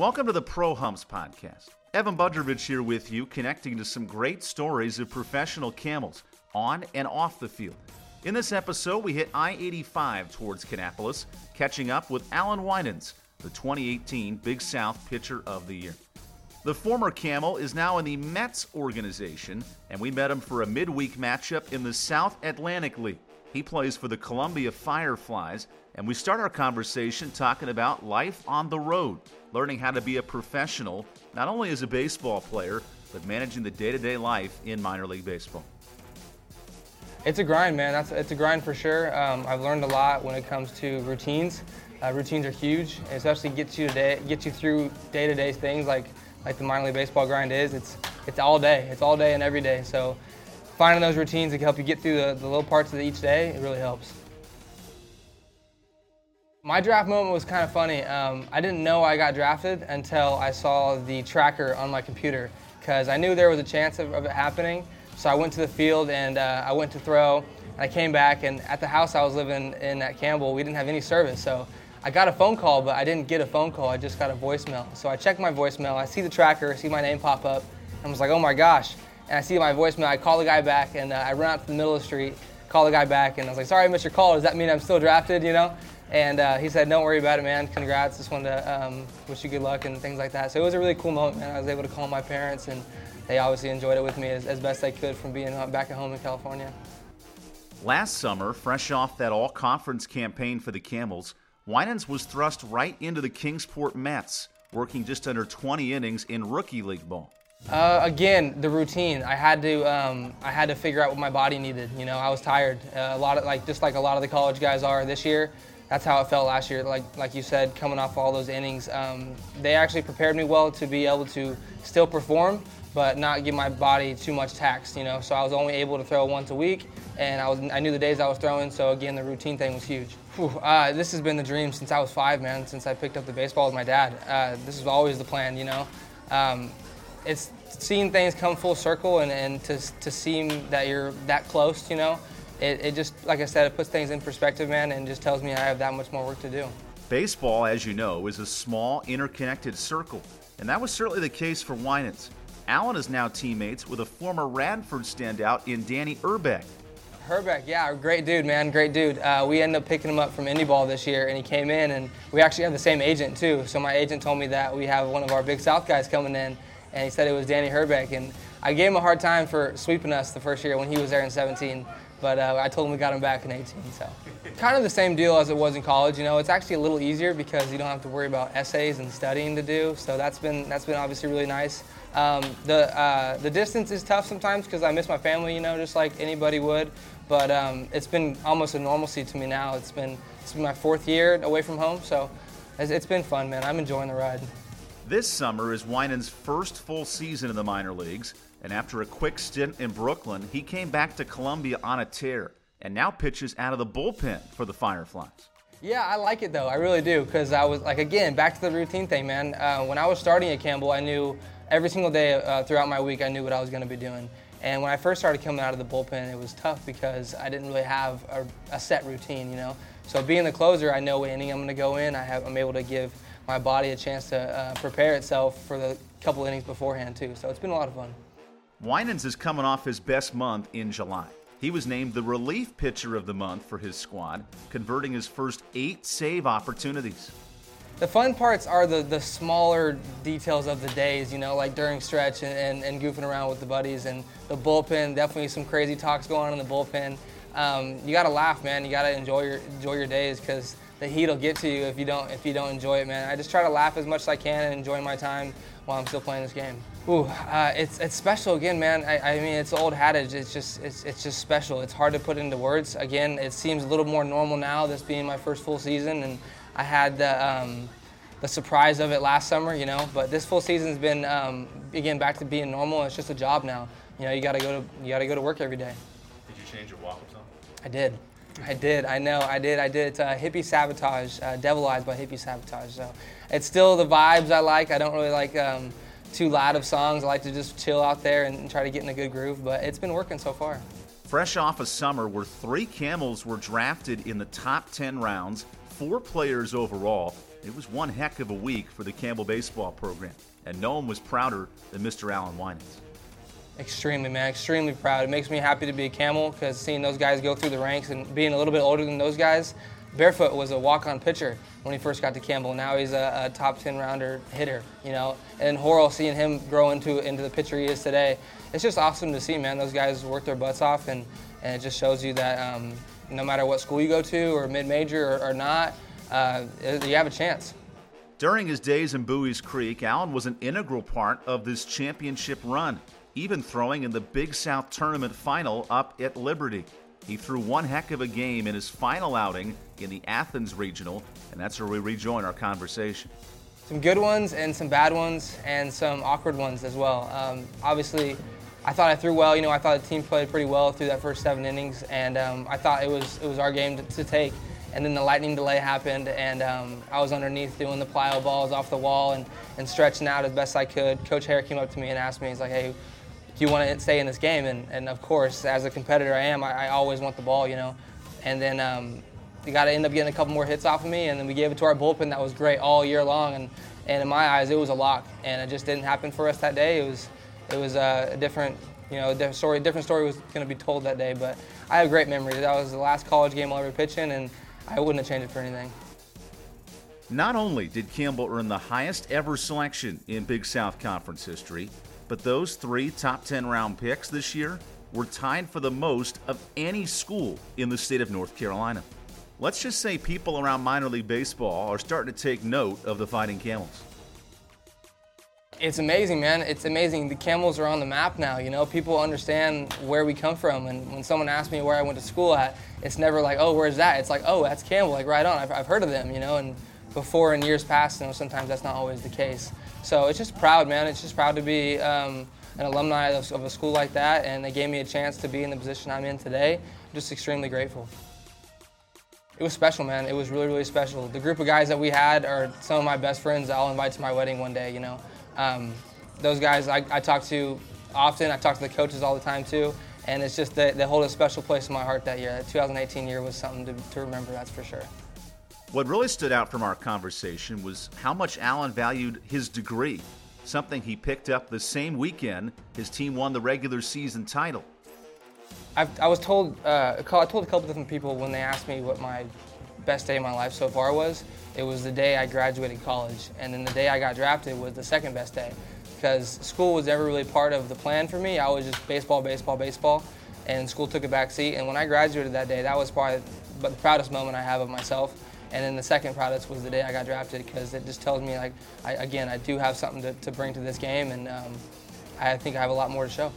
Welcome to the Pro Humps Podcast. Evan Budrovich here with you, connecting to some great stories of professional camels on and off the field. In this episode, we hit I 85 towards Kannapolis, catching up with Allan Winans, the 2018 Big South Pitcher of the Year. The former Camel is now in the Mets organization, and we met him for a midweek matchup in the South Atlantic League. He plays for the Columbia Fireflies, and we start our conversation talking about life on the road learning how to be a professional, not only as a baseball player, but managing the day to day life in minor league baseball. It's a grind, man. That's it's a grind for sure. Um, I've learned a lot when it comes to routines. Uh, routines are huge, especially get you day, get you through day-to-day things like like the minor league baseball grind is. It's it's all day. It's all day and every day. So finding those routines that can help you get through the, the little parts of each day, it really helps. My draft moment was kind of funny. Um, I didn't know I got drafted until I saw the tracker on my computer because I knew there was a chance of, of, it happening. So I went to the field and uh, I went to throw and I came back and at the house I was living in at Campbell, we didn't have any service. So I got a phone call, but I didn't get a phone call. I just got a voicemail. So I checked my voicemail. I see the tracker, I see my name pop up. And I was like, oh my gosh. And I see my voicemail. I call the guy back and uh, I run out to the middle of the street, call the guy back, and I was like, sorry, Mr. Call. Does that mean I'm still drafted? You know? And uh, he said, "Don't worry about it, man. Congrats. Just wanted to um, wish you good luck and things like that." So it was a really cool moment, man. I was able to call my parents, and they obviously enjoyed it with me as, as best they could from being back at home in California. Last summer, fresh off that all-conference campaign for the Camels, Winans was thrust right into the Kingsport Mets, working just under 20 innings in rookie league ball. Uh, again, the routine. I had to um, I had to figure out what my body needed. You know, I was tired. Uh, a lot of like just like a lot of the college guys are this year that's how it felt last year. Like like you said, coming off all those innings, um, they actually prepared me well to be able to still perform, but not give my body too much tax. You know, so I was only able to throw once a week, and I was I knew the days I was throwing. So again, the routine thing was huge. Whew, uh, this has been the dream since I was five, man. Since I picked up the baseball with my dad, uh, this was always the plan. You know, um, it's seeing things come full circle and, and to to seem that you're that close. You know it, it just, like I said, it puts things in perspective, man, and just tells me I have that much more work to do. Baseball, as you know, is a small, interconnected circle, and that was certainly the case for Winans. Allan is now teammates with a former Radford standout in Danny Hrbek. Hrbek, yeah, great dude, man, great dude. Uh, we ended up picking him up from Indy Ball this year, and he came in, and we actually have the same agent too. So my agent told me that we have one of our Big South guys coming in, and he said it was Danny Hrbek, and I gave him a hard time for sweeping us the first year when he was there in 17. But uh, I told him we got him back in 18, so. kind of the same deal as it was in college. You know, it's actually a little easier because you don't have to worry about essays and studying to do. So that's been that's been obviously really nice. Um, the uh, the distance is tough sometimes because I miss my family. You know, just like anybody would. But um, it's been almost a normalcy to me now. It's been it's been my fourth year away from home, so it's, it's been fun, man. I'm enjoying the ride. This summer is Winans' first full season in the minor leagues. And after a quick stint in Brooklyn, he came back to Columbia on a tear and now pitches out of the bullpen for the Fireflies. Yeah, I like it though. I really do because I was like, again, back to the routine thing, man. Uh, when I was starting at Campbell, I knew every single day uh, throughout my week, I knew what I was going to be doing. And when I first started coming out of the bullpen, it was tough because I didn't really have a, a set routine, you know. So being the closer, I know what inning I'm going to go in. I have, I'm able to give my body a chance to uh, prepare itself for the couple innings beforehand too. So it's been a lot of fun. Winans is coming off his best month in July. He was named the relief pitcher of the month for his squad, converting his first eight save opportunities. The fun parts are the, the smaller details of the days, you know, like during stretch and, and, and goofing around with the buddies and the bullpen. Definitely some crazy talks going on in the bullpen. Um, you got to laugh, man. You got to enjoy your enjoy your days because the heat will get to you if you don't if you don't enjoy it, man. I just try to laugh as much as I can and enjoy my time while I'm still playing this game. Ooh, uh, it's it's special again, man. I, I mean, it's old adage. It's just it's it's just special. It's hard to put into words. Again, it seems a little more normal now. This being my first full season, and I had the um, the surprise of it last summer, you know. But this full season's been um, again back to being normal. It's just a job now. You know, you got to go to you got to go to work every day. Did you change your song? I did. I did. I know. I did. I did. It's uh, Hippie Sabotage, uh, by Hippie Sabotage. So it's still the vibes I like. I don't really like. Um, too loud of songs. I like to just chill out there and try to get in a good groove, but it's been working so far. Fresh off a summer where three camels were drafted in the top 10 rounds, four players overall, It was one heck of a week for the Campbell baseball program, and no one was prouder than Mr. Allan Winans. Extremely, man, extremely proud. It makes me happy to be a Camel because seeing those guys go through the ranks and being a little bit older than those guys, Barefoot was a walk-on pitcher when he first got to Campbell. Now he's a, a top 10 rounder hitter, you know. And Horrell, seeing him grow into into the pitcher he is today, it's just awesome to see, man. Those guys work their butts off, and, and it just shows you that um, no matter what school you go to, or mid-major or, or not, uh, you have a chance. During his days in Buies Creek, Allan was an integral part of this championship run, even throwing in the Big South Tournament final up at Liberty. He threw one heck of a game in his final outing in the Athens Regional, and that's where we rejoin our conversation. Some good ones and some bad ones, and some awkward ones as well. Um, obviously, I thought I threw well. You know, I thought the team played pretty well through that first seven innings, and um, I thought it was it was our game to, to, take. And then the lightning delay happened, and um, I was underneath doing the plyo balls off the wall and, and stretching out as best I could. Coach Haire came up to me and asked me, he's like, "Hey, you want to stay in this game?" And, and of course, as a competitor I am, I, I always want the ball, you know. And then um, we got to end up getting a couple more hits off of me, and then we gave it to our bullpen. That was great all year long, and, and in my eyes, it was a lock. And it just didn't happen for us that day. It was it was a different you know, different story, different story was going to be told that day. But I have great memories. That was the last college game I'll ever pitch in, and I wouldn't have changed it for anything. Not only did Campbell earn the highest ever selection in Big South Conference history, but those three top 10 round picks this year were tied for the most of any school in the state of North Carolina. Let's just say people around minor league baseball are starting to take note of the Fighting Camels. It's amazing, man. It's amazing. The Camels are on the map now. You know, people understand where we come from. And when someone asks me where I went to school at, it's never like, oh, where's that? It's like, oh, that's Campbell. Like, right on. I've, I've heard of them, you know. And before in years past, you know, sometimes that's not always the case. So it's just proud, man. It's just proud to be um, an alumni of, of a school like that. And they gave me a chance to be in the position I'm in today. I'm just extremely grateful. It was special, man. It was really, really special. The group of guys that we had are some of my best friends that I'll invite to my wedding one day, you know. Um, those guys I, I, talk to often. I talk to the coaches all the time too, and it's just that they hold a special place in my heart that year. That 2018 year was something to, to remember, that's for sure. What really stood out from our conversation was how much Allan valued his degree, something he picked up the same weekend his team won the regular season title. I've, i was told, uh, I told a couple different people when they asked me what my best day of my life so far was. It was the day I graduated college, and then the day I got drafted was the second best day because school was never really part of the plan for me. I was just baseball, baseball, baseball, and school took a back seat. And when I graduated that day, that was probably the proudest moment I have of myself. And then the second proudest was the day I got drafted because it just tells me, like, I, again, I do have something to, to bring to this game, and um, I think I have a lot more to show.